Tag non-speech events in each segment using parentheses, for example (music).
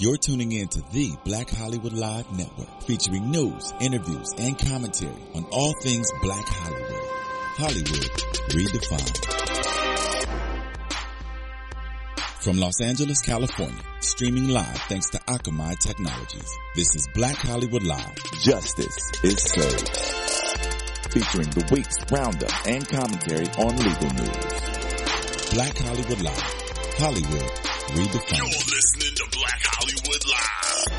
You're tuning in to the Black Hollywood Live Network, featuring news, interviews, and commentary on all things Black Hollywood. Hollywood redefined. From Los Angeles, California, streaming live thanks to Akamai Technologies. This is Black Hollywood Live. Justice is served. Featuring the week's roundup and commentary on legal news. Black Hollywood Live. Hollywood redefined. You're listening to Black Hollywood Live.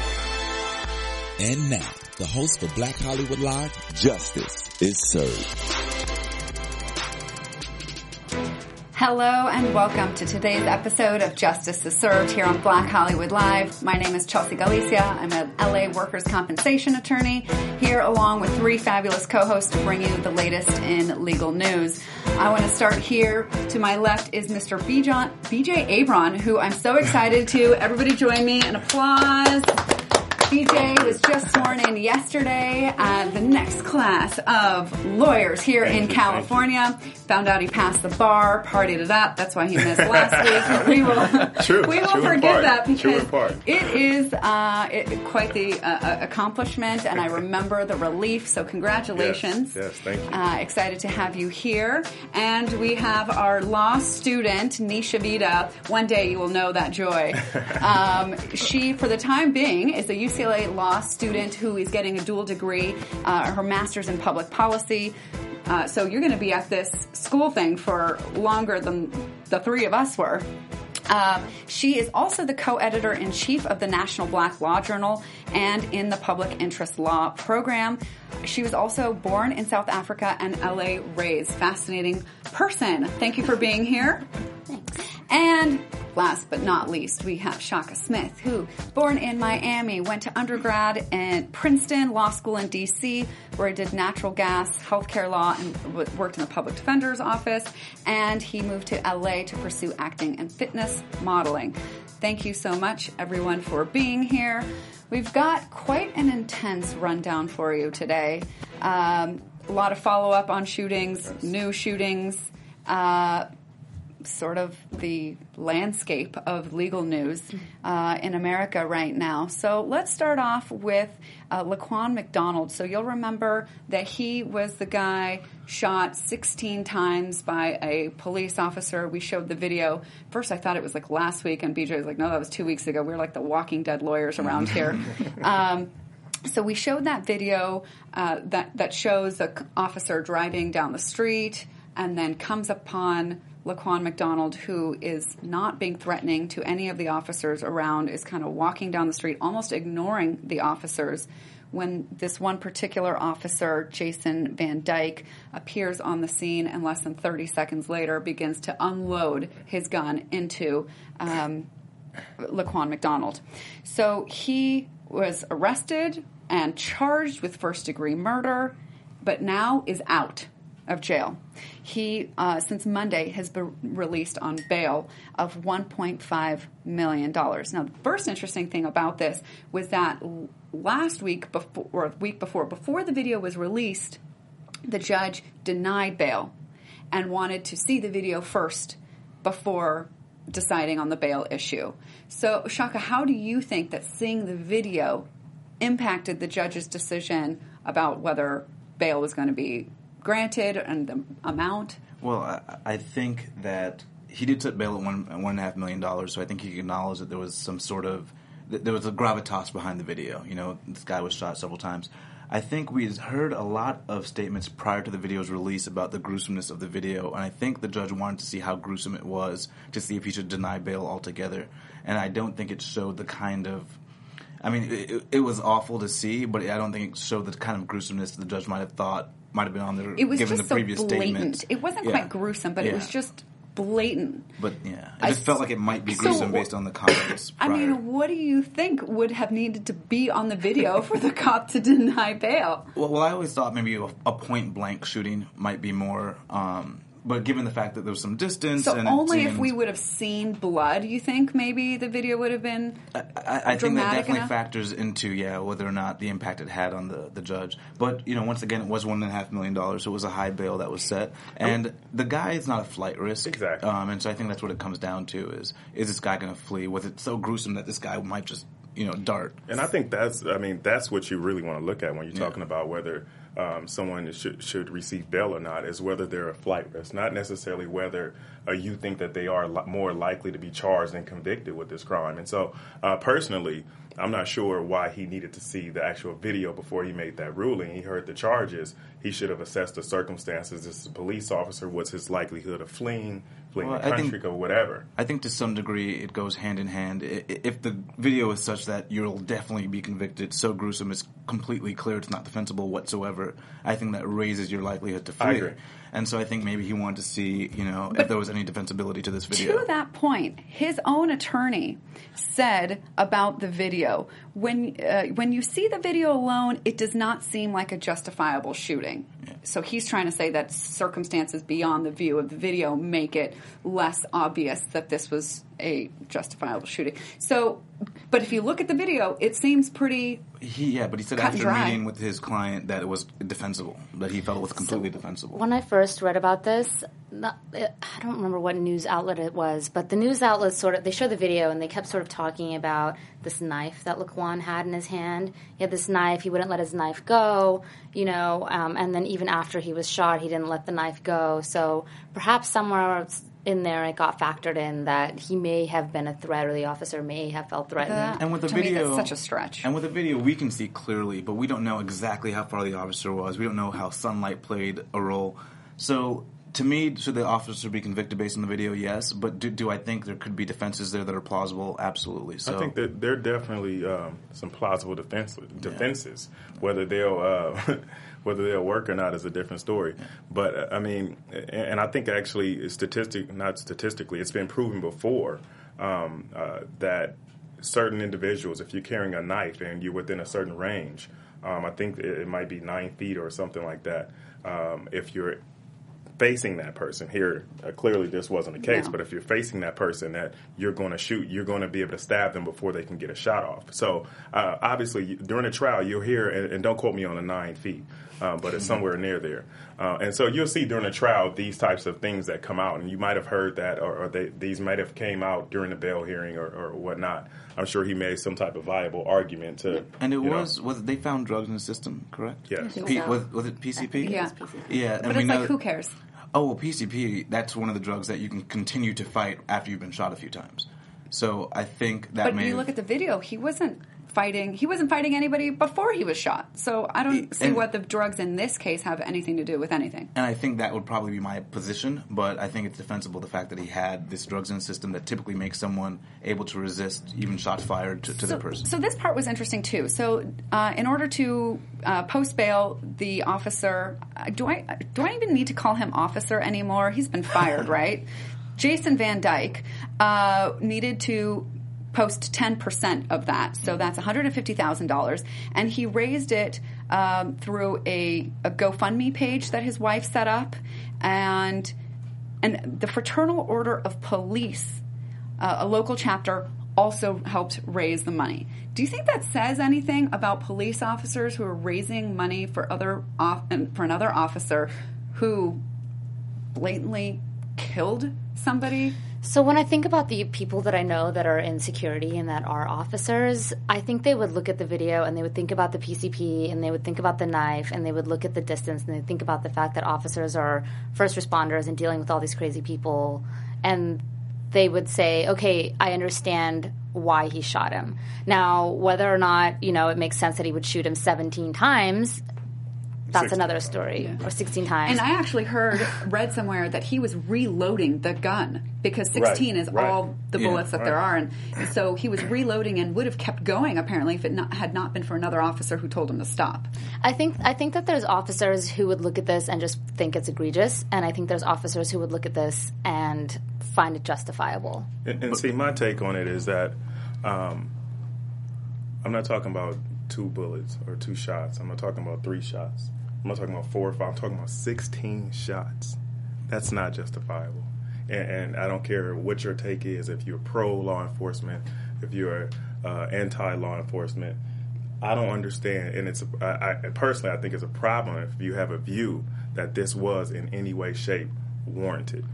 And now, the host for Black Hollywood Live, Justice is served. Hello and welcome to today's episode of Justice is Served here on Black Hollywood Live. My name is Chelsea Galicia. I'm an LA workers' compensation attorney here along with three fabulous co-hosts to bring you the latest in legal news. I want to start here. To my left is Mr. Bijan, BJ Abron, who I'm so excited to. Everybody join me in applause. BJ was just sworn in yesterday at the next class of lawyers here in California. Found out he passed the bar, partied it up. That's why he missed last week. We will, (laughs) True. we will True forgive that because it is uh, it, quite the uh, accomplishment, and I remember the relief. So congratulations! Yes, yes, thank you. Uh, excited to have you here, and we have our law student Nisha Vida. One day you will know that joy. (laughs) Um, she, for the time being, is a UCLA law student who is getting a dual degree, uh, her master's in public policy. Uh, so you're going to be at this school thing for longer than the three of us were. Um, she is also the co-editor in chief of the National Black Law Journal and in the Public Interest Law program. She was also born in South Africa and LA raised. Fascinating person. Thank you for being here. And last but not least, we have Shaka Smith, who, born in Miami, went to undergrad at Princeton Law School in DC, where he did natural gas, healthcare law, and worked in the public defender's office. And he moved to LA to pursue acting and fitness modeling. Thank you so much, everyone, for being here. We've got quite an intense rundown for you today. Um, a lot of follow up on shootings, new shootings. Uh, sort of the landscape of legal news uh, in America right now. So let's start off with uh, Laquan McDonald. So you'll remember that he was the guy shot 16 times by a police officer. We showed the video. First, I thought it was like last week, and BJ was like, no, that was two weeks ago. We are like the Walking Dead lawyers around here. (laughs) Um, so we showed that video uh, that that shows the officer driving down the street and then comes upon Laquan McDonald, who is not being threatening to any of the officers around, is kind of walking down the street, almost ignoring the officers. When this one particular officer, Jason Van Dyke, appears on the scene and less than 30 seconds later begins to unload his gun into um, Laquan McDonald. So he was arrested and charged with first degree murder, but now is out of jail. He, uh, since Monday, has been released on bail of $1.5 million. Now, the first interesting thing about this was that last week, before, or week before, before the video was released, the judge denied bail and wanted to see the video first before deciding on the bail issue. So, Shaka, how do you think that seeing the video impacted the judge's decision about whether bail was going to be granted and the amount? Well, I, I think that he did set bail at one one and a half million dollars, so I think he acknowledged that there was some sort of there was a gravitas behind the video. You know, this guy was shot several times. I think we heard a lot of statements prior to the video's release about the gruesomeness of the video, and I think the judge wanted to see how gruesome it was to see if he should deny bail altogether. And I don't think it showed the kind of I mean, it, it was awful to see, but I don't think it showed the kind of gruesomeness the judge might have thought might have been on there It was given just the so previous blatant. statement. It wasn't Yeah. quite gruesome, but it was just blatant. But yeah, it I just felt like it might be gruesome wh- based on the comments. I mean, what do you think would have needed to be on the video (laughs) for the cop to deny bail? well, well, I always thought maybe a, a point blank shooting might be more. Um, but given the fact that there was some distance, So and it only if we would have seen blood, you think maybe the video would have been I, I think that definitely enough? factors into yeah whether or not the impact it had on the, the judge. But you know, once again, it was one and a half million dollars, so it was a high bail that was set, and the guy is not a flight risk. Exactly. Um, and so I think that's what it comes down to is is this guy going to flee? Was it so gruesome that this guy might just you know dart. And I think that's, I mean, that's what you really want to look at when you're talking about whether um, someone should, should receive bail or not, is whether they're a flight risk, not necessarily whether uh, you think that they are li- more likely to be charged and convicted with this crime. And so, uh, personally, I'm not sure why he needed to see the actual video before he made that ruling. He heard the charges. He should have assessed the circumstances. This is a police officer. What's his likelihood of fleeing, fleeing Well, the I think- country, or whatever? I think to some degree it goes hand in hand. I- i- If the video is such that you'll definitely be convicted, so gruesome, it's completely clear it's not defensible whatsoever. I think that raises your likelihood to flee. I agree. And so I think maybe he wanted to see, you know, But if there was any defensibility to this video. To that point, his own attorney said about the video when uh, when you see the video alone, it does not seem like a justifiable shooting. So he's trying to say that circumstances beyond the view of the video make it less obvious that this was a justifiable shooting. So, but if you look at the video, it seems pretty. He, yeah, but he said after dry. meeting with his client that it was defensible, that he felt it was completely defensible. When I first read about this, not, I don't remember what news outlet it was, but the news outlet sort of they showed the video and they kept sort of talking about this knife that Laquan had in his hand. He had this knife; he wouldn't let his knife go, you know. Um, and then even after he was shot, he didn't let the knife go. So perhaps somewhere in there it got factored in that he may have been a threat, or the officer may have felt threatened. That, And with the to me, video, that's such a stretch. And with the video, we can see clearly, but we don't know exactly how far the officer was. We don't know how sunlight played a role. So, to me, should the officer be convicted based on the video? Yes, but do, do I think there could be defenses there that are plausible? Absolutely. So, I think that there are definitely um, some plausible defense, defenses. Whether they'll uh, (laughs) whether they'll work or not is a different story. But uh, I mean, and, and I think actually, statistic not statistically, it's been proven before um, uh, that certain individuals, if you're carrying a knife and you're within a certain range, um, I think it, it might be nine feet or something like that. Um, if you're facing that person here uh, clearly this wasn't the case No. but if you're facing that person that you're going to shoot you're going to be able to stab them before they can get a shot off so uh, obviously during the trial you'll hear and, and don't quote me on the nine feet um, but it's somewhere near there uh, and so you'll see during the trial these types of things that come out and you might have heard that or, or they, these might have came out during the bail hearing or, or whatnot i'm sure he made some type of viable argument to and it you know, was was they found drugs in the system, correct? Yes. think P- so. was, was it PCP? Yeah. Yeah, and but we it's know like, who cares? Oh, well, PCP, that's one of the drugs that you can continue to fight after you've been shot a few times. So I think that But may you look at the video; he wasn't fighting. He wasn't fighting anybody before he was shot. So I don't see And- what the drugs in this case have anything to do with anything. and I think that would probably be my position, but I think it's defensible the fact that he had this drugs in the system that typically makes someone able to resist even shots fired to, to so, their person. so this part was interesting too. So, uh, in order to uh, post bail, the officer uh, do I do I even need to call him officer anymore? He's been fired, (laughs) right? Jason Van Dyke uh, needed to post 10% of that. So that's $150,000. And he raised it um, through a, a GoFundMe page that his wife set up. And, and the Fraternal Order of Police, uh, a local chapter, also helped raise the money. Do you think that says anything about police officers who are raising money for other off- for another officer who blatantly killed somebody? So when I think about the people that I know that are in security and that are officers, I think they would look at the video and they would think about the PCP and they would think about the knife and they would look at the distance and they think about the fact that officers are first responders and dealing with all these crazy people and they would say, "Okay, I understand why he shot him." Now, whether or not, you know, it makes sense that he would shoot him 17 times, that's 16 another story. Or 16 times. And I actually heard, read somewhere that he was reloading the gun because 16 is right. all the Yeah, bullets that there are. And so he was reloading and would have kept going apparently if it not, had not been for another officer who told him to stop. I think I think that there's officers who would look at this and just think it's egregious, and I think there's officers who would look at this and find it justifiable. And, and see, my take on it is that um, I'm not talking about two bullets or two shots. I'm not talking about three shots. I'm not talking about four or five. I'm talking about 16 shots. That's not justifiable. And, and I don't care what your take is. If you're pro law enforcement, if you're uh, anti law enforcement, I don't understand. And it's I, I, personally, I think it's a problem if you have a view that this was in any way, shape warranted.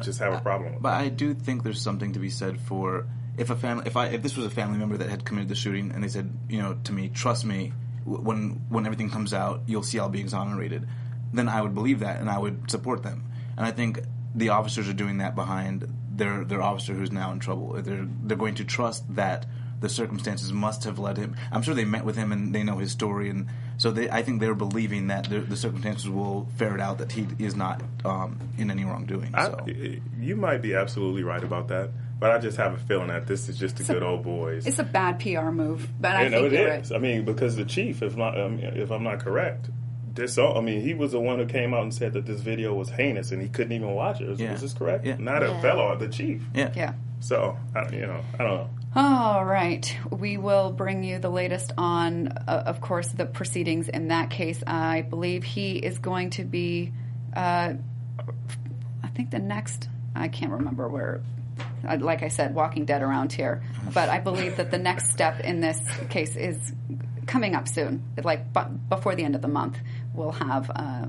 Just have a problem with But I do think there's something to be said for if a family, if I, if this was a family member that had committed the shooting, and they said, you know, to me, trust me, when when everything comes out, you'll see I'll be exonerated. Then I would believe that, and I would support them. And I think the officers are doing that behind their their officer who's now in trouble. They're they're going to trust that the circumstances must have led him. I'm sure they met with him and they know his story, and so they, I think they're believing that the, the circumstances will ferret out that he is not um, in any wrongdoing. So. I, you might be absolutely right about that, but I just have a feeling that this is just the good old boys. It's a bad PR move, but I you know, think it right. I mean, because the chief, if not, um, if I'm not correct, this. I mean, he was the one who came out and said that this video was heinous and he couldn't even watch it. Is, Yeah. is this correct? Yeah. Not a Yeah. fellow, the chief. yeah. Yeah. So, I, you know, I don't know. All right. We will bring you the latest on, uh, of course, the proceedings in that case. I believe he is going to be, uh, I think the next, I can't remember where, like I said, Walking Dead around here. But I believe that the next step in this case is coming up soon. Like bu- before the end of the month, we'll have uh,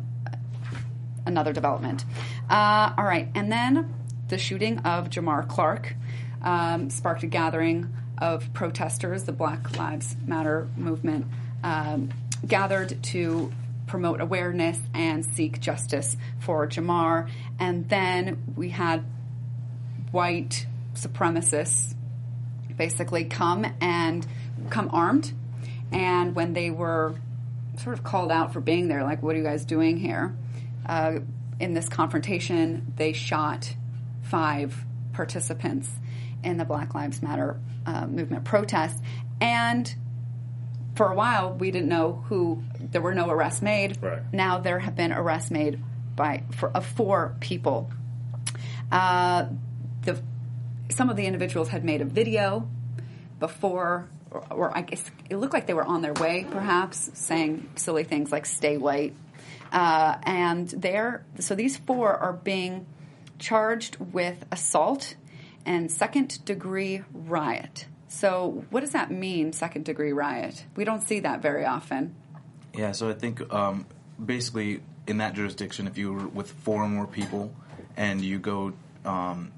another development. Uh, all right, and then the shooting of Jamar Clark um, sparked a gathering of protesters. The Black Lives Matter movement um, gathered to promote awareness and seek justice for Jamar. And then we had white supremacists basically come and come armed. And when they were sort of called out for being there, like, what are you guys doing here? Uh, in this confrontation, they shot five participants in the Black Lives Matter uh, movement protest. And for a while, we didn't know who, there were no arrests made. Right. Now there have been arrests made by for, of four people. Uh, the some of the individuals had made a video before, or, or I guess it looked like they were on their way, perhaps saying silly things like "stay white," uh, and they're so these four are being charged with assault and second degree riot. So, what does that mean, second degree riot? We don't see that very often. Yeah, so I think um, basically in that jurisdiction, if you were with four or more people and you go, um,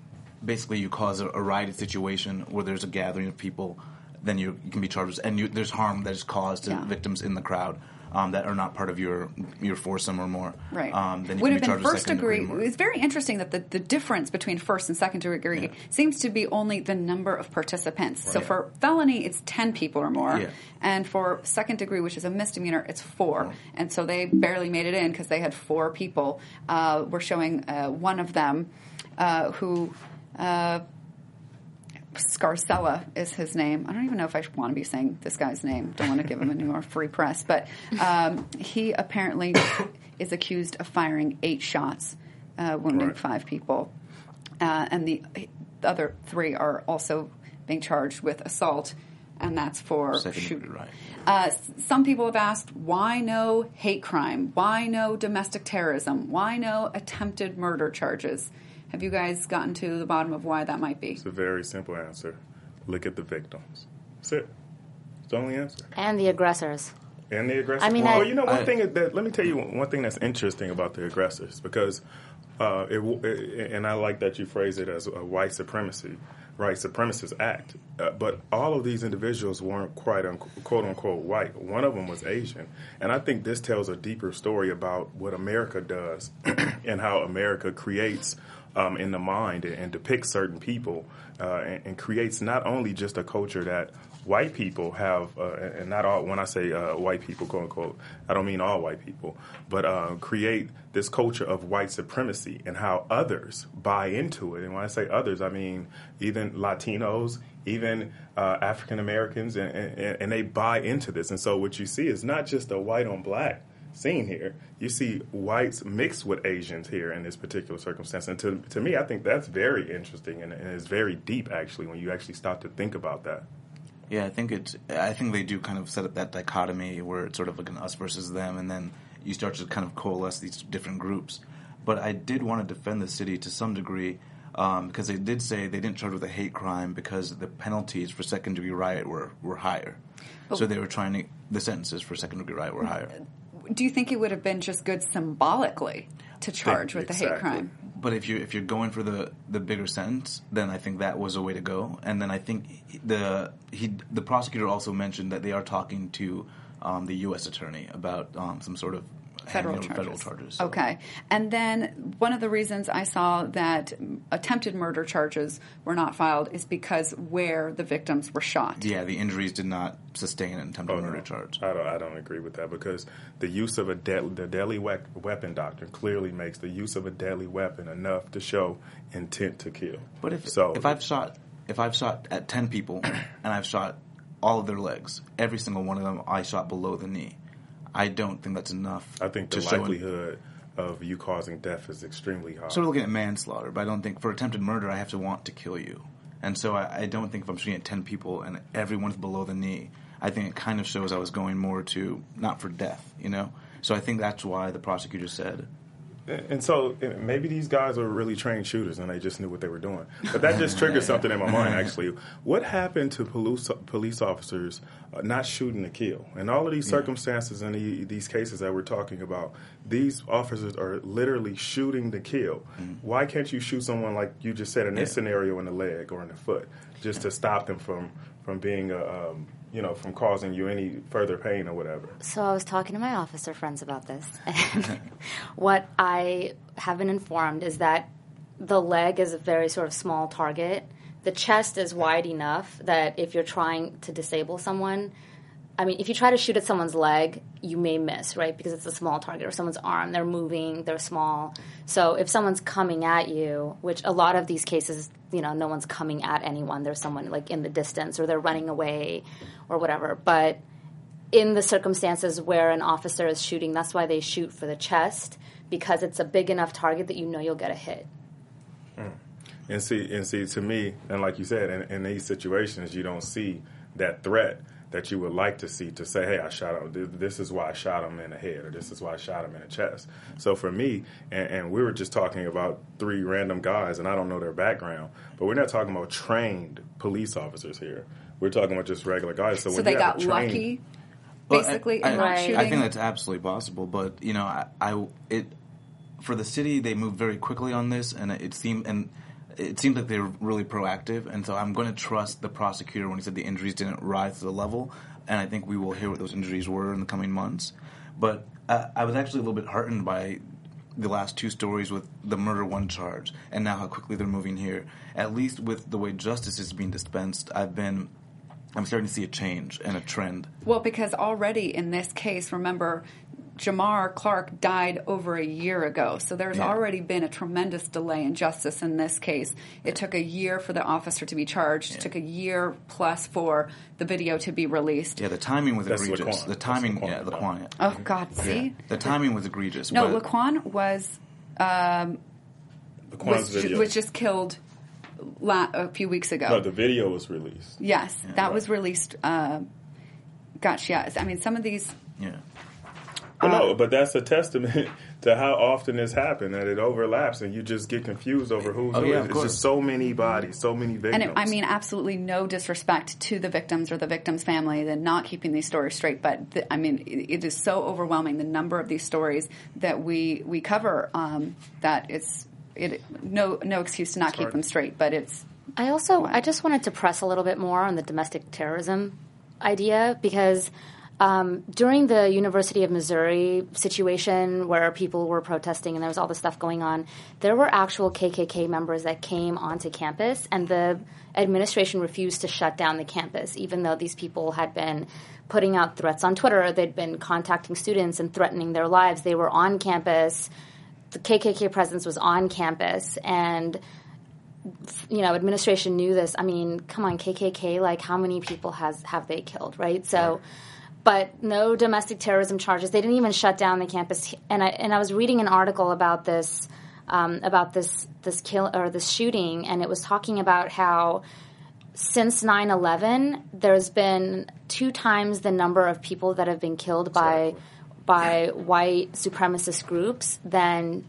basically you cause a, a rioted situation where there's a gathering of people, then you, you can be charged, and you, there's harm that is caused to Yeah. victims in the crowd um, that are not part of your your foursome or more. Right. Um, then you Would can have be been first second degree. It's very interesting that the, the difference between first and second degree Yeah. seems to be only the number of participants. So Right. for felony, it's 10 people or more. Yeah. And for second degree, which is a misdemeanor, it's four. And so they barely made it in because they had four people. Uh, we're showing uh, one of them uh, who. Uh, Scarsella is his name. I don't even know if I want to be saying this guy's name. Don't want to give him any more free press. But um, he apparently (coughs) is accused of firing eight shots, uh, wounding Right. five people. Uh, and the, the other three are also being charged with assault, and that's for Second shoot- degree riot. uh, some people have asked, why no hate crime? Why no domestic terrorism? Why no attempted murder charges? Have you guys gotten to the bottom of why that might be? It's a very simple answer. Look at the victims. That's it. It's the only answer. and the aggressors. And the aggressors. I mean, well, I- you know, one I- thing that let me tell you one thing that's interesting about the aggressors because, uh, it, w- it, and I like that you phrase it as a white supremacy, right supremacist act. Uh, but all of these individuals weren't quite un- quote unquote white. One of them was Asian, and I think this tells a deeper story about what America does (clears throat) and how America creates. Um, in the mind and, and depicts certain people uh, and, and creates not only just a culture that white people have, uh, and not all, when I say uh, white people, quote unquote, I don't mean all white people, but uh, create this culture of white supremacy and how others buy into it. And when I say others, I mean even Latinos, even uh, African Americans, and, and, and they buy into this. And so what you see is not just a white on black scene here. You see whites mixed with Asians here in this particular circumstance. And to, to me, I think that's very interesting and, and it's very deep, actually, when you actually start to think about that. Yeah, I think it's. I think they do kind of set up that dichotomy where it's sort of like an us versus them, and then you start to kind of coalesce these different groups. But I did want to defend the city to some degree um, because they did say they didn't charge with a hate crime because the penalties for second degree riot were were higher. So they were trying to the sentences for second degree riot were higher. Do you think it would have been just good symbolically to charge with the hate crime. But if you if you're going for the the bigger sentence, then I think that was a way to go. And then I think the he the prosecutor also mentioned that they are talking to um, the U.S. attorney about um, some sort of federal charges. Federal charges. So- Okay. And then one of the reasons I saw that attempted murder charges were not filed is because where the victims were shot. Yeah, the injuries did not sustain an attempted Oh, murder no. charge. I don't, I don't agree with that because the use of a deadly, the deadly we- weapon doctrine clearly makes the use of a deadly weapon enough to show intent to kill. But if so, if I've shot if I've shot at ten people and I've shot all of their legs, every single one of them I shot below the knee, I don't think that's enough. I think the show an- likelihood of you causing death is extremely high. sort of looking at manslaughter, but I don't think for attempted murder I have to want to kill you. And so I, I don't think if I'm shooting at ten people and everyone's below the knee, I think it kind of shows I was going more to not for death, you know. So I think that's why the prosecutor said And so uh, maybe these guys are really trained shooters and they just knew what they were doing. But that just triggered (laughs) something in my mind, actually. What happened to police, police officers uh, not shooting to kill? In all of these circumstances and the, these cases that we're talking about, these officers are literally shooting to kill. Why can't you shoot someone, like you just said, in this Yeah. scenario, in the leg or in the foot, just to stop them from, from being, a, um, you know, from causing you any further pain or whatever? So I was talking to my officer friends about this, (laughs) and what I have been informed is that the leg is a very sort of small target. The chest is wide enough that if you're trying to disable someone, I mean, if you try to shoot at someone's leg, you may miss, right? Because it's a small target, or someone's arm, they're moving, they're small. So if someone's coming at you, which a lot of these cases, you know, no one's coming at anyone, there's someone like in the distance, or they're running away, or whatever. But in the circumstances where an officer is shooting, that's why they shoot for the chest because it's a big enough target that you know you'll get a hit. Hmm. And see, and see, to me, and like you said, in, in these situations, you don't see that threat that you would like to see to say, "Hey, I shot him. This is why I shot him in the head, or this is why I shot him in the chest." So for me, and, and we were just talking about three random guys, and I don't know their background, but we're not talking about trained police officers here. We're talking about just regular guys. So, So when they you have got trained- lucky, Well, basically, I, in I, Right. I think that's absolutely possible, but you know, I, I it for the city they moved very quickly on this, and it seemed and it seems like they're really proactive, and so I'm going to trust the prosecutor when he said the injuries didn't rise to the level, and I think we will hear what those injuries were in the coming months. But I, I was actually a little bit heartened by the last two stories with the murder one charge, and now how quickly they're moving here. At least with the way justice is being dispensed, I've been. I'm starting to see a change and a trend. Well, because already in this case, remember, Jamar Clark died over a year ago. So there's Yeah. already been a tremendous delay in justice in this case. It took a year for the officer to be charged. It took a year plus for the video to be released. Yeah, the timing was That's egregious. Laquan. The timing, That's yeah, Laquan. Laquan. yeah. Oh God! Yeah. See, The timing was egregious. no, but Laquan was Laquan's was, ju- video. was just killed la- a few weeks ago. no, the video was released. yes, that right. was released. Uh, gosh, yes. I mean, some of these. yeah. But Uh, no, but that's a testament (laughs) to how often this happened that it overlaps and you just get confused over who's Oh, who. yeah, it's just so many bodies, so many victims. And it, I mean, absolutely no disrespect to the victims or the victims' family and not keeping these stories straight. But the, I mean, it, it is so overwhelming the number of these stories that we we cover um, that it's it no no excuse to not keep hard. them straight. But it's I also I just wanted to press a little bit more on the domestic terrorism idea because um, during the University of Missouri situation where people were protesting and there was all this stuff going on, there were actual KKK members that came onto campus, and the administration refused to shut down the campus, even though these people had been putting out threats on Twitter. They'd been contacting students and threatening their lives. They were on campus. The KKK presence was on campus, and you know, administration knew this. I mean, come on, KKK, like how many people has have they killed, right? So, but no domestic terrorism charges. They didn't even shut down the campus. And I and I was reading an article about this um, about this this kill or this shooting, and it was talking about how since 9-11, there's been two times the number of people that have been killed by by white supremacist groups than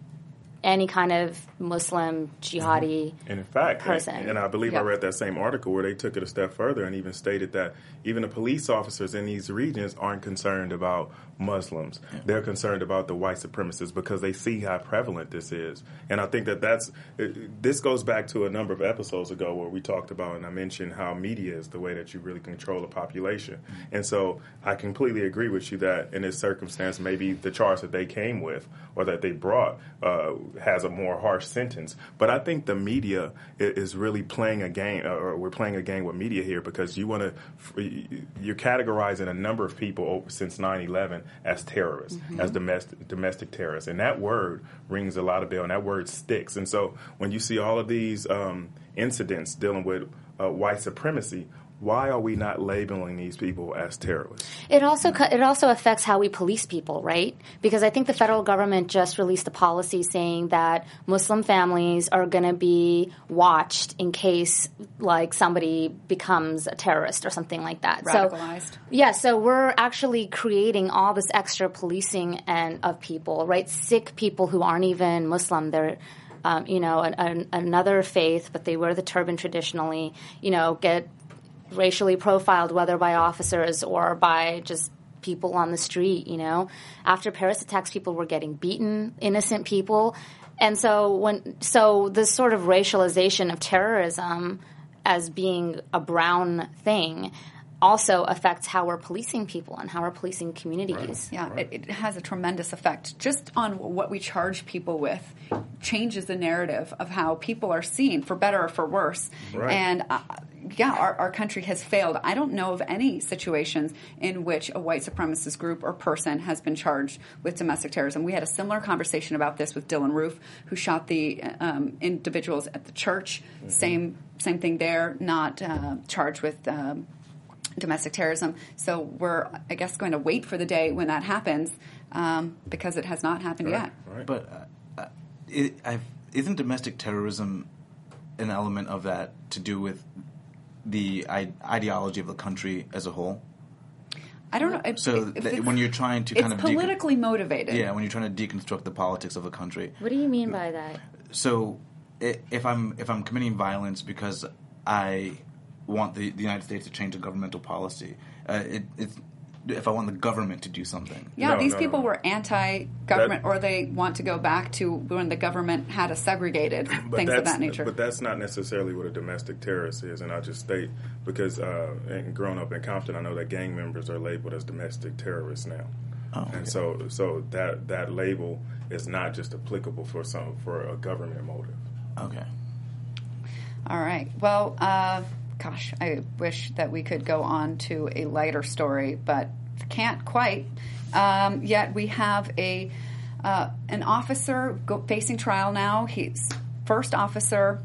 any kind of Muslim mm-hmm. jihadi. And in fact, person. and, and I believe I read that same article where they took it a step further and even stated that even the police officers in these regions aren't concerned about Muslims. They're concerned about the white supremacists because they see how prevalent this is. And I think that that's uh, this goes back to a number of episodes ago where we talked about and I mentioned how media is the way that you really control a population. Mm-hmm. And so I completely agree with you that in this circumstance, maybe the charge that they came with or that they brought uh, has a more harsh sentence. But I think the media is really playing a game, uh, or we're playing a game with media here because you want to, you're categorizing a number of people since 9/11 as terrorists, as domestic domestic terrorists, and that word rings a lot of bell, and that word sticks. And so when you see all of these um, incidents dealing with uh, white supremacy. Why are we not labeling these people as terrorists? It also co- it also affects how we police people, right? Because I think the federal government just released a policy saying that Muslim families are going to be watched in case like somebody becomes a terrorist or something like that. Radicalized. So yeah, so we're actually creating all this extra policing and of people, right? Sikh people who aren't even Muslim, they're um, you know, an, an, another faith, but they wear the turban traditionally. You know, get racially profiled, whether by officers or by just people on the street. You know, after Paris attacks, people were getting beaten, innocent people, and so when so this sort of racialization of terrorism as being a brown thing also affects how we're policing people and how we're policing communities. Yeah, it, it has a tremendous effect just on what we charge people with. Changes the narrative of how people are seen, for better or for worse. Right. And uh, yeah, our, our country has failed. I don't know of any situations in which a white supremacist group or person has been charged with domestic terrorism. We had a similar conversation about this with Dylann Roof, who shot the um, individuals at the church. Same same thing there, not uh, charged with. Um, domestic terrorism. So we're, I guess, going to wait for the day when that happens um, because it has not happened yet. Right. But uh, uh, it, I've, isn't domestic terrorism an element of that to do with the I- ideology of the country as a whole? I don't know. If, So if that it's- when you're trying to it's kind of decon- politically motivated. yeah, when you're trying to deconstruct the politics of a country, What do you mean by that? so if I'm if I'm committing violence because I want the, the United States to change a governmental policy, uh, it, it's if I want the government to do something. Yeah, No, these no, people no. were anti-government, That- or they want to go back to when the government had us segregated, (laughs) things of that nature. But that's not necessarily what a domestic terrorist is, and I'll just state because uh, and growing up in Compton, I know that gang members are labeled as domestic terrorists now, Oh, okay. and so so that that label is not just applicable for some for a government motive. Okay. All right. Well, uh, gosh, I wish that we could go on to a lighter story, but can't quite. Um, yet we have a uh, an officer go, facing trial now. He's first officer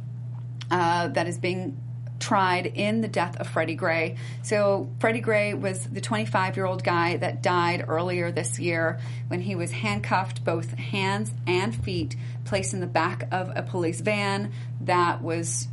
uh, that is being tried in the death of Freddie Gray. So Freddie Gray was the 25 year old guy that died earlier this year when he was handcuffed, both hands and feet, placed in the back of a police van that was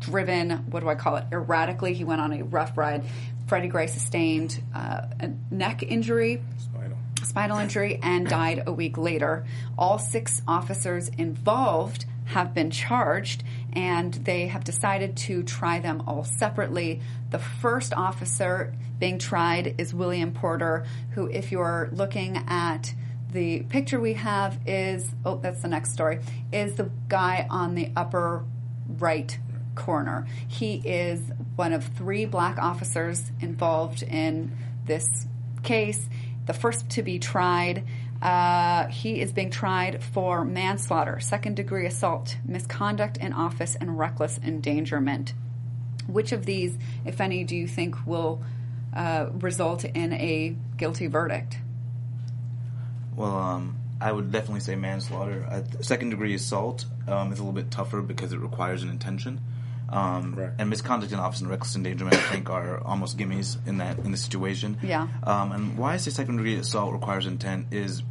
driven, what do I call it, erratically. He went on a rough ride. Freddie Gray sustained uh, a neck injury, Spinal. spinal injury, and died a week later. All six officers involved have been charged, and they have decided to try them all separately. The first officer being tried is William Porter, who, if you're looking at the picture we have, is oh, that's the next story, is the guy on the upper right corner. He is one of three black officers involved in this case. The first to be tried, uh, he is being tried for manslaughter, second degree assault, misconduct in office, and reckless endangerment. Which of these, if any, do you think will uh, result in a guilty verdict? Well, um, I would definitely say manslaughter. Uh, second degree assault um, is a little bit tougher because it requires an intention. Um, Right. And misconduct in office and reckless endangerment, I think, are almost gimmies in that in the situation. Yeah. Um, and why I say second degree assault requires intent is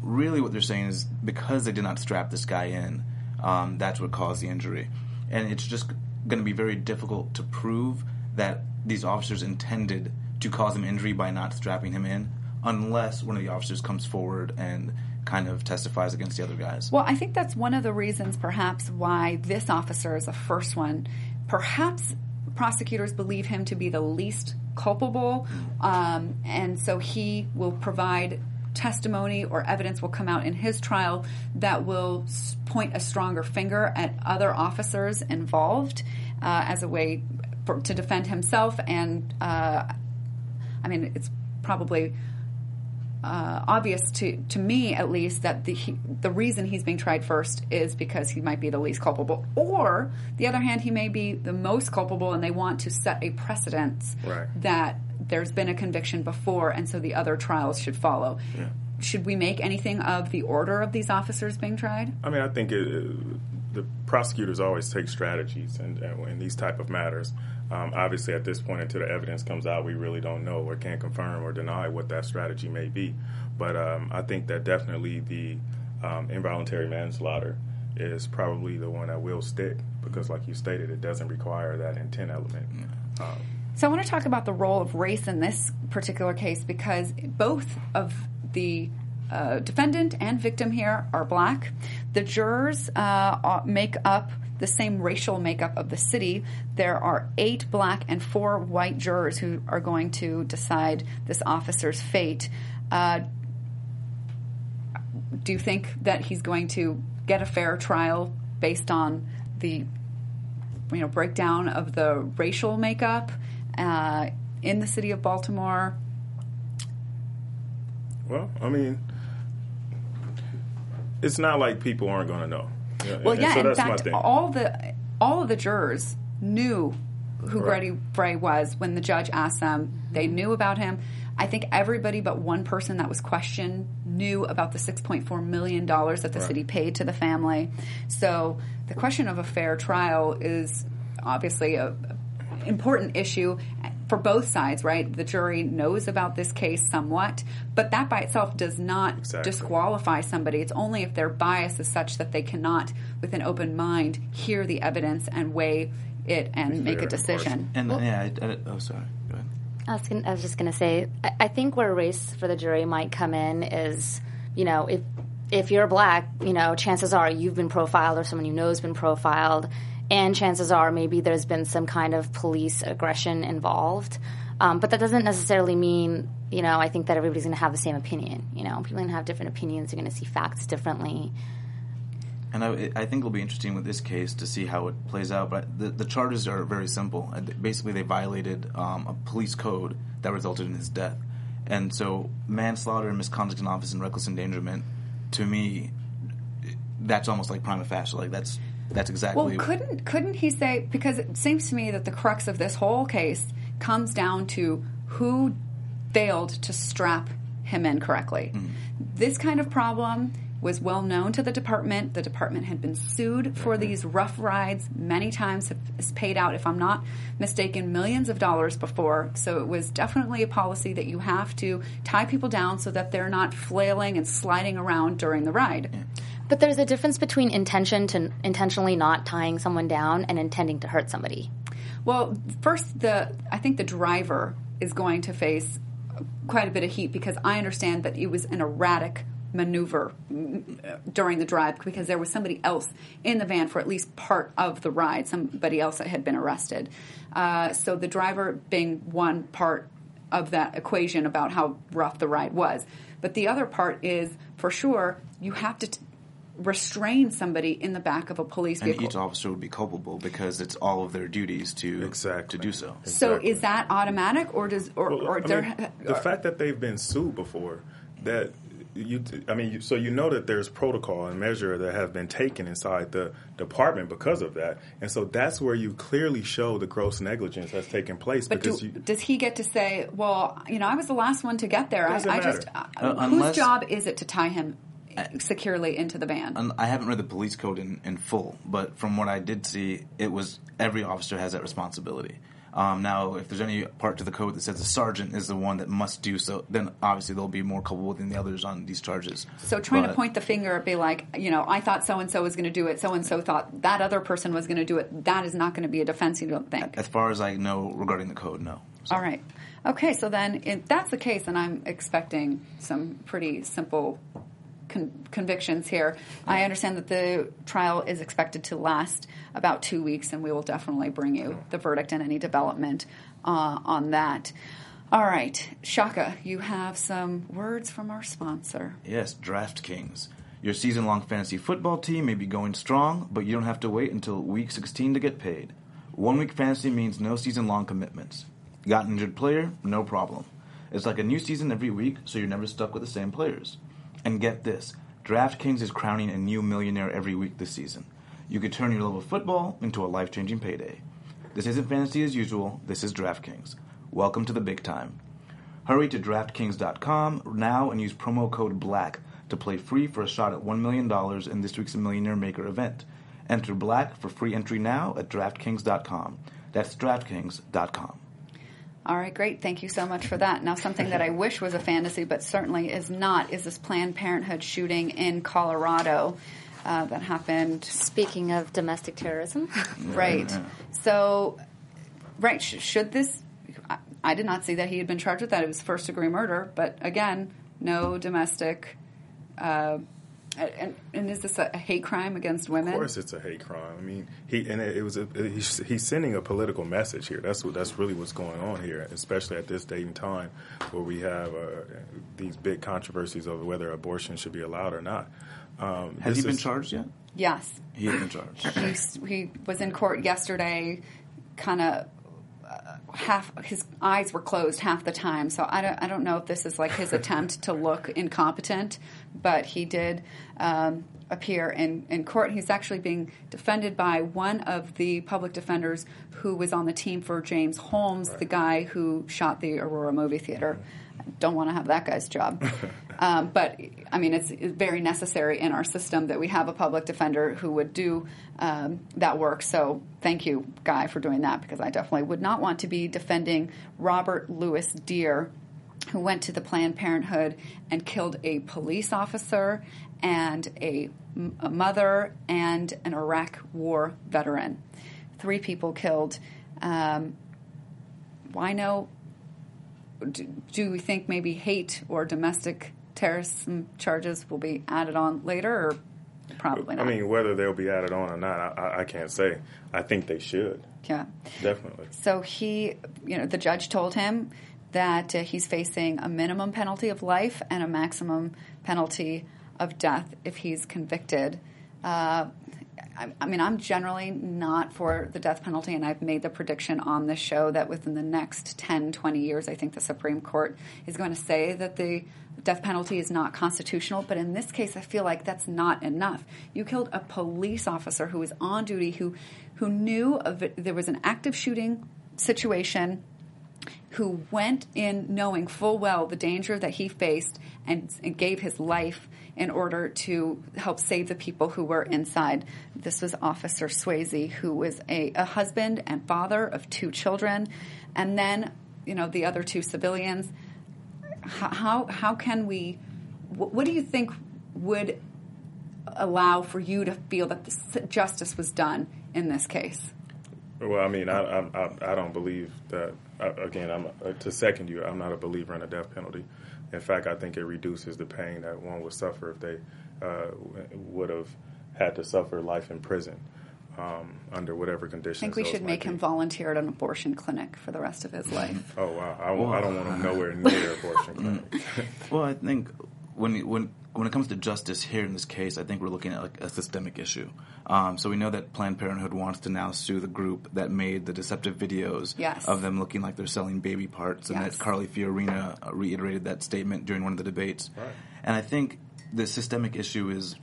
really what they're saying is because they did not strap this guy in, um, that's what caused the injury. And it's just going to be very difficult to prove that these officers intended to cause him injury by not strapping him in, unless one of the officers comes forward and kind of testifies against the other guys. Well, I think that's one of the reasons, perhaps, why this officer is the first one. Perhaps prosecutors believe him to be the least culpable, um, and so he will provide testimony or evidence will come out in his trial that will point a stronger finger at other officers involved uh, as a way for, to defend himself. And uh, I mean, it's probably uh, obvious to, to me at least that the he, the reason he's being tried first is because he might be the least culpable, or the other hand, he may be the most culpable, and they want to set a precedence Right. that there's been a conviction before, and so the other trials should follow. Should we make anything of the order of these officers being tried? I mean, I think it, the prosecutors always take strategies in, in these type of matters. Um, obviously, at this point, until the evidence comes out, we really don't know or can't confirm or deny what that strategy may be. But um, I think that definitely the um, involuntary manslaughter is probably the one that will stick because, like you stated, it doesn't require that intent element. Um, So I want to talk about the role of race in this particular case because both of the uh, defendant and victim here are black. The jurors uh, uh, make up the same racial makeup of the city. There are eight black and four white jurors who are going to decide this officer's fate. Uh, do you think that he's going to get a fair trial based on the you know breakdown of the racial makeup uh, in the city of Baltimore? well, I mean, it's not like people aren't going to know. Yeah, Well, and yeah. so in fact, all the all of the jurors knew who Right. Grady Bray was when the judge asked them. They knew about him. I think everybody but one person that was questioned knew about the $6.4 million that the Right. city paid to the family. So the question of a fair trial is obviously a a important issue for both sides, right? The jury knows about this case somewhat, but that by itself does not Exactly. disqualify somebody. It's only if their bias is such that they cannot, with an open mind, hear the evidence and weigh it and make a fair and decision. And yeah, I, I, oh sorry, go ahead. I was, gonna, I was just going to say, I, I think where race for the jury might come in is, you know, if if you're black, you know, chances are you've been profiled or someone you know has been profiled, and chances are maybe there's been some kind of police aggression involved. Um, but that doesn't necessarily mean, you know, I think that everybody's going to have the same opinion. You know, people are going to have different opinions. They're going to see facts differently. And I, I think it'll be interesting with this case to see how it plays out. But the, the charges are very simple. Uh, Basically, they violated um, a police code that resulted in his death. And so, manslaughter and misconduct in office and reckless endangerment, to me, that's almost like prima facie. Like that's that's exactly. Well, couldn't couldn't he say because it seems to me that the crux of this whole case comes down to who failed to strap him in correctly. Mm-hmm. This kind of problem was well known to the department. The department had been sued for mm-hmm. these rough rides many times. Has paid out, if I'm not mistaken, millions of dollars before. So it was definitely a policy that you have to tie people down so that they're not flailing and sliding around during the ride. But there's a difference between intention to intentionally not tying someone down and intending to hurt somebody. Well, first, the I think the driver is going to face quite a bit of heat because I understand that it was an erratic maneuver mm, during the drive because there was somebody else in the van for at least part of the ride, somebody else that had been arrested. Uh, so the driver being one part of that equation about how rough the ride was. But the other part is, for sure, you have to t- restrain somebody in the back of a police and vehicle. each officer would be culpable because it's all of their duties to Exactly. to do so. So is that automatic, or does or, Well, or there? mean, the fact that they've been sued before, that you, I mean, you, so you know that there's protocol and measure that have been taken inside the department because of that, and so that's where you clearly show the gross negligence that's taken place but do, you, does he get to say, "Well, you know, I was the last one to get there. I, I just uh, Uh, whose unless- job is it to tie him securely into the van?" And I haven't read the police code in, in full, but from what I did see, it was every officer has that responsibility. Um, now, if there's any part to the code that says the sergeant is the one that must do so, then obviously they'll be more culpable than the others on these charges. so trying to point the finger, and be like, you know, I thought so and so was going to do it. So and so thought that other person was going to do it. That is not going to be a defense. You don't think? As far as I know regarding the code, no. So- All right. Okay, so then if that's the case, then I'm expecting some pretty simple con- convictions here. I understand that the trial is expected to last about two weeks, and we will definitely bring you the verdict and any development uh, on that. All right, Shaka, you have some words from our sponsor. Yes, DraftKings. Your season long fantasy football team may be going strong, but you don't have to wait until week 16 to get paid. One week fantasy means no season long commitments. Got an injured player? No problem. It's like a new season every week, so you're never stuck with the same players. And get this DraftKings is crowning a new millionaire every week this season. You could turn your love of football into a life changing payday. This isn't fantasy as usual, this is DraftKings. Welcome to the big time. Hurry to DraftKings.com now and use promo code BLACK to play free for a shot at $1 million in this week's Millionaire Maker event. Enter BLACK for free entry now at DraftKings.com. That's DraftKings.com. All right, great. Thank you so much for that. Now, something that I (laughs) wish was a fantasy, but certainly is not, is this Planned Parenthood shooting in Colorado uh, that happened. Speaking of domestic terrorism, (laughs) Right. So, right, sh- should this. I, I did not see that he had been charged with that. It was first degree murder, but again, no domestic. Uh, and, and is this a, a hate crime against women? Of course, it's a hate crime. I mean, he and it, it was a, he's, he's sending a political message here. That's what that's really what's going on here, especially at this date and time where we have uh, these big controversies over whether abortion should be allowed or not. Um, Has he been is- charged yet? Yes. He has been charged. he, he was in court yesterday, kind of half his eyes were closed half the time. So I don't I don't know if this is like his (laughs) attempt to look incompetent, but he did um, appear in, in court. He's actually being defended by one of the public defenders who was on the team for James Holmes, the guy who shot the Aurora movie theater. Don't want to have that guy's job. (laughs) Um, but I mean, it's, very necessary in our system that we have a public defender who would do um, that work. So thank you, Guy, for doing that because I definitely would not want to be defending Robert Lewis Dear, who went to the Planned Parenthood and killed a police officer and a, mother and an Iraq War veteran. Three people killed. Um, why no? do we think maybe hate or domestic terrorism charges will be added on later, or probably not? I mean, whether they'll be added on or not, I, I, can't say. I think they should yeah. definitely. So he, you know, the judge told him that uh, he's facing a minimum penalty of life and a maximum penalty of death if he's convicted. Uh, I, I mean, I'm generally not for the death penalty, and I've made the prediction on this show that within the next 10, 20 years, I think the Supreme Court is going to say that the death penalty is not constitutional. But in this case, I feel like that's not enough. You killed a police officer who was on duty, who who knew of it, there was an active shooting situation who went in knowing full well the danger that he faced and, and gave his life in order to help save the people who were inside. This was Officer Swasey, who was a, a husband and father of two children, and then you know the other two civilians. How how, can we? What, what do you think would allow for you to feel that the justice was done in this case? Well, I mean, I I, I, don't believe that. Again, I'm uh, to second you. I'm not a believer in a death penalty. In fact, I think it reduces the pain that one would suffer if they uh, would have had to suffer life in prison um, under whatever conditions. I think we those should might make be. him volunteer at an abortion clinic for the rest of his life. Oh wow! I, won't- I don't want him nowhere near an abortion (laughs) clinic. Well, I think when when when it comes to justice here in this case, I think we're looking at like a systemic issue. Um, so we know that Planned Parenthood wants to now sue the group that made the deceptive videos Yes. of them looking like they're selling baby parts, and Yes. that Carly Fiorina reiterated that statement during one of the debates. Right. And I think the systemic issue is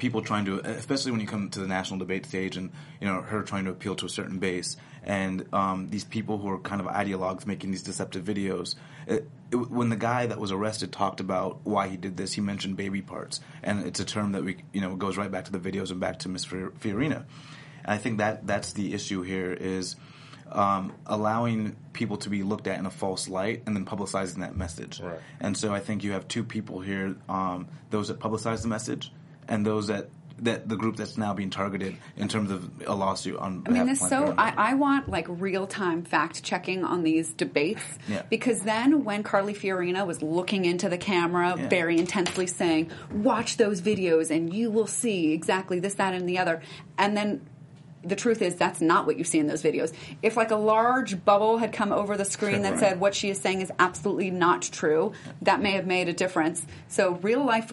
people trying to, especially when you come to the national debate stage, and you know her trying to appeal to a certain base, and um, these people who are kind of ideologues making these deceptive videos. It, it, when the guy that was arrested talked about why he did this, he mentioned baby parts, and it's a term that we, you know, goes right back to the videos and back to Miss Fiorina. And I think that that's the issue here is um, allowing people to be looked at in a false light and then publicizing that message. Right. And so I think you have two people here: um, those that publicize the message and those that that the group that's now being targeted in terms of a lawsuit on. I mean, this so I, I want like real time fact checking on these debates Yeah. because then when Carly Fiorina was looking into the camera Yeah. very intensely saying, "Watch those videos and you will see exactly this, that, and the other," and then. The truth is, that's not what you see in those videos. If like a large bubble had come over the screen (laughs) that Right. said what she is saying is absolutely not true, that may have made a difference. So, real life,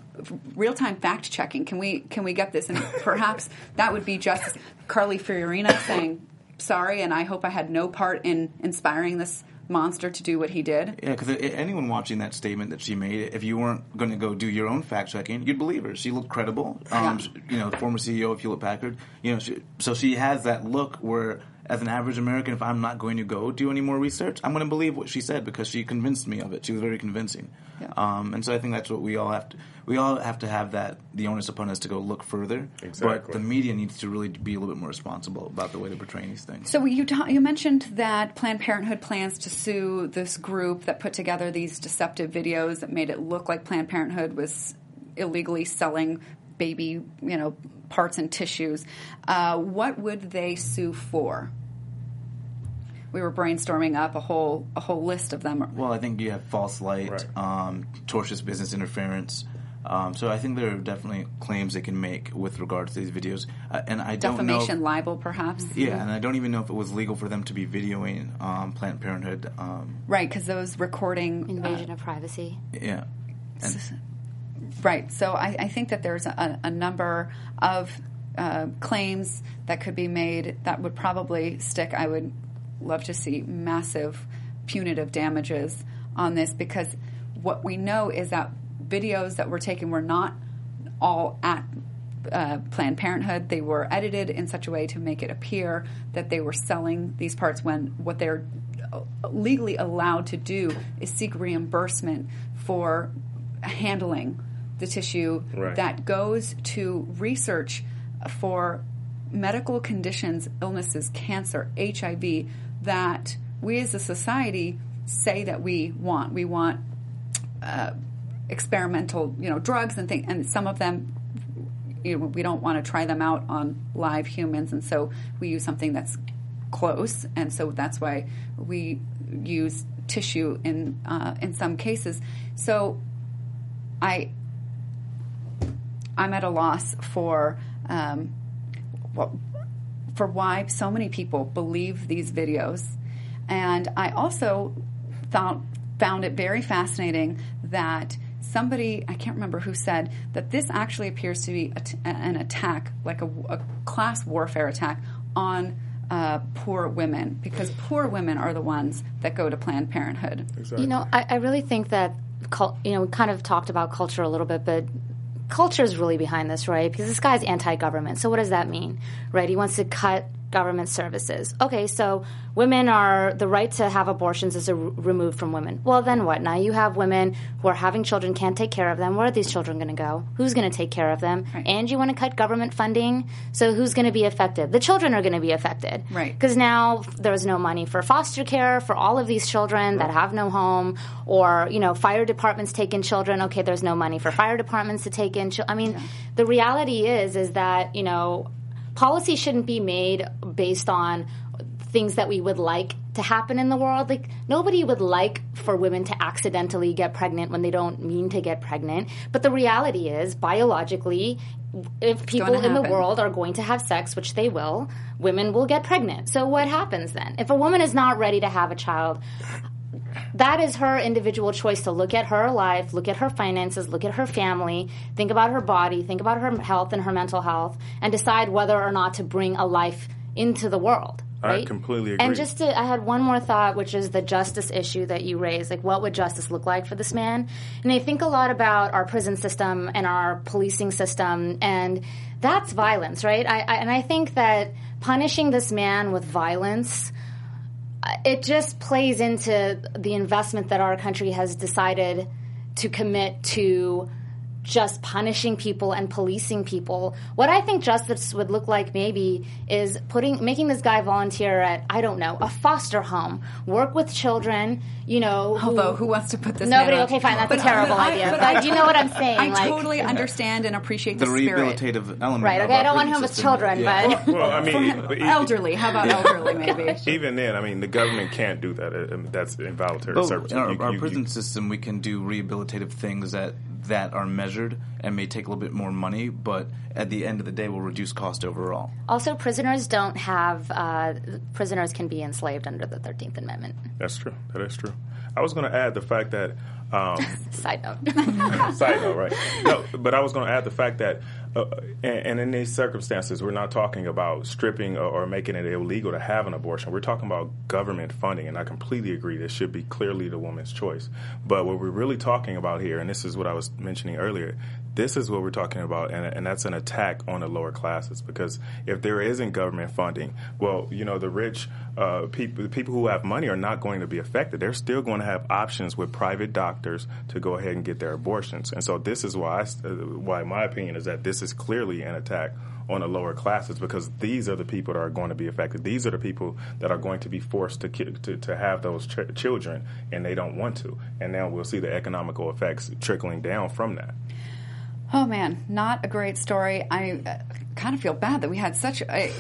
real time fact checking. Can we can we get this? And (laughs) perhaps that would be just Carly Fiorina saying sorry, and I hope I had no part in inspiring this monster to do what he did. Yeah, because anyone watching that statement that she made, if you weren't going to go do your own fact checking, you'd believe her. She looked credible. Um, Yeah. You know, former CEO of Hewlett Packard. You know, she, so she has that look where, as an average American, if I'm not going to go do any more research, I'm going to believe what she said because she convinced me of it. She was very convincing. Yeah. Um, and so I think that's what we all have to. We all have to have that the onus upon us to go look further. But the media needs to really be a little bit more responsible about the way they're portraying these things. So you ta- you mentioned that Planned Parenthood plans to sue this group that put together these deceptive videos that made it look like Planned Parenthood was illegally selling baby, you know, parts and tissues. Uh, what would they sue for? We were brainstorming up a whole a whole list of them. Well, I think you have false light, Right. um, tortious business interference. Um, so I think there are definitely claims they can make with regards to these videos, uh, and I don't know. Defamation, libel, perhaps. Yeah, and I don't even know if it was legal for them to be videoing um, Planned Parenthood. Um, Right, because those recording uh, Invasion of privacy. yeah, and, Right. So I, I think that there's a, a number of uh, claims that could be made that would probably stick. I would love to see massive punitive damages on this because what we know is that videos that were taken were not all at uh, Planned Parenthood. They were edited in such a way to make it appear that they were selling these parts when what they're uh, legally allowed to do is seek reimbursement for handling the tissue Right. that goes to research for medical conditions, illnesses, cancer, HIV, that we as a society say that we want. We want uh, experimental, you know, drugs and things, and some of them, you know, we don't want to try them out on live humans, and so we use something that's close, and so that's why we use tissue in uh, in some cases. So, I I'm at a loss for um, what, for why so many people believe these videos, and I also found found it very fascinating that somebody I can't remember who said that this actually appears to be an attack, like a, a class warfare attack on. Uh, poor women, because poor women are the ones that go to Planned Parenthood. You know, I, I really think that, you know, we kind of talked about culture a little bit, but culture is really behind this, right? Because this guy's anti-government. So what does that mean, right? He wants to cut government services. Okay, so women are the right to have abortions is removed from women. Well, then what? Now you have women who are having children, can't take care of them. Where are these children going to go? Who's going to take care of them? Right. And you want to cut government funding. So who's going to be affected? The children are going to be affected, Right. Because now there's no money for foster care for all of these children that have no home, or you know, fire departments take in children. Okay, there's no money for fire departments to take in. Chil- I mean, the reality is is that you know, policy shouldn't be made based on things that we would like to happen in the world. Like nobody would like for women to accidentally get pregnant when they don't mean to get pregnant. But the reality is, biologically, if people in the world are going to have sex, which they will, women will get pregnant. So what happens then? If a woman is not ready to have a child, that is her individual choice to look at her life, look at her finances, look at her family, think about her body, think about her health and her mental health, and decide whether or not to bring a life into the world. I Right? completely agree. And just to, I had one more thought, which is the justice issue that you raised. Like, what would justice look like for this man? And I think a lot about our prison system and our policing system, and that's violence, right? I, I, and I think that punishing this man with violence it just plays into the investment that our country has decided to commit to just punishing people and policing people. What I think justice would look like maybe is putting making this guy volunteer at I don't know a foster home, work with children. You know, who, Although, who wants to put this? Nobody. man on- Okay, fine. That's But- a terrible but I- idea. but But, I do you know what I'm saying? I like, totally understand and appreciate the the, spirit. rehabilitative element. Right, okay, I don't want prison him with children, Yeah. but- Well, I mean, (laughs) but Elderly. How about elderly? Maybe. (laughs) even then, I mean, the government can't do that. Uh, um, That's involuntary But servitude. in our, You- our you- prison you- system, we can do rehabilitative things that that are measured and may take a little bit more money, but at the end of the day, will reduce cost overall. Also, prisoners don't have. Uh, prisoners can be enslaved under the Thirteenth Amendment. That's true. That is true. I was going to add the fact that. Um, (laughs) Side note. (laughs) Side note, right? No, but I was going to add the fact that, uh, and, and in these circumstances, we're not talking about stripping or, or making it illegal to have an abortion. We're talking about government funding, and I completely agree. This should be clearly the woman's choice. But what we're really talking about here, and this is what I was mentioning earlier, this is what we're talking about, and, and that's an attack on the lower classes. Because if there isn't government funding, well, you know, the rich uh, people, the people who have money, are not going to be affected. They're still going to have options with private doctors to go ahead and get their abortions. And so, this is why, I, uh, why my opinion is that this is clearly an attack on the lower classes because these are the people that are going to be affected. These are the people that are going to be forced to to, to have those ch- children, and they don't want to. And now we'll see the economical effects trickling down from that. Oh man, not a great story. I uh, kind of feel bad that we had such a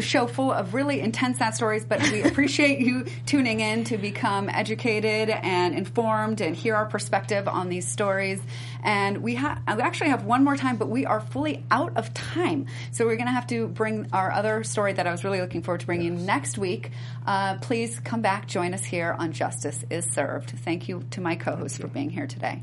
show full of really intense sad stories, but we appreciate you tuning in to become educated and informed and hear our perspective on these stories. And we, ha- we actually have one more time, but we are fully out of time. So we're going to have to bring our other story that I was really looking forward to bringing you next week. Uh, please come back, join us here on Justice is Served. Thank you to my co host for being here today.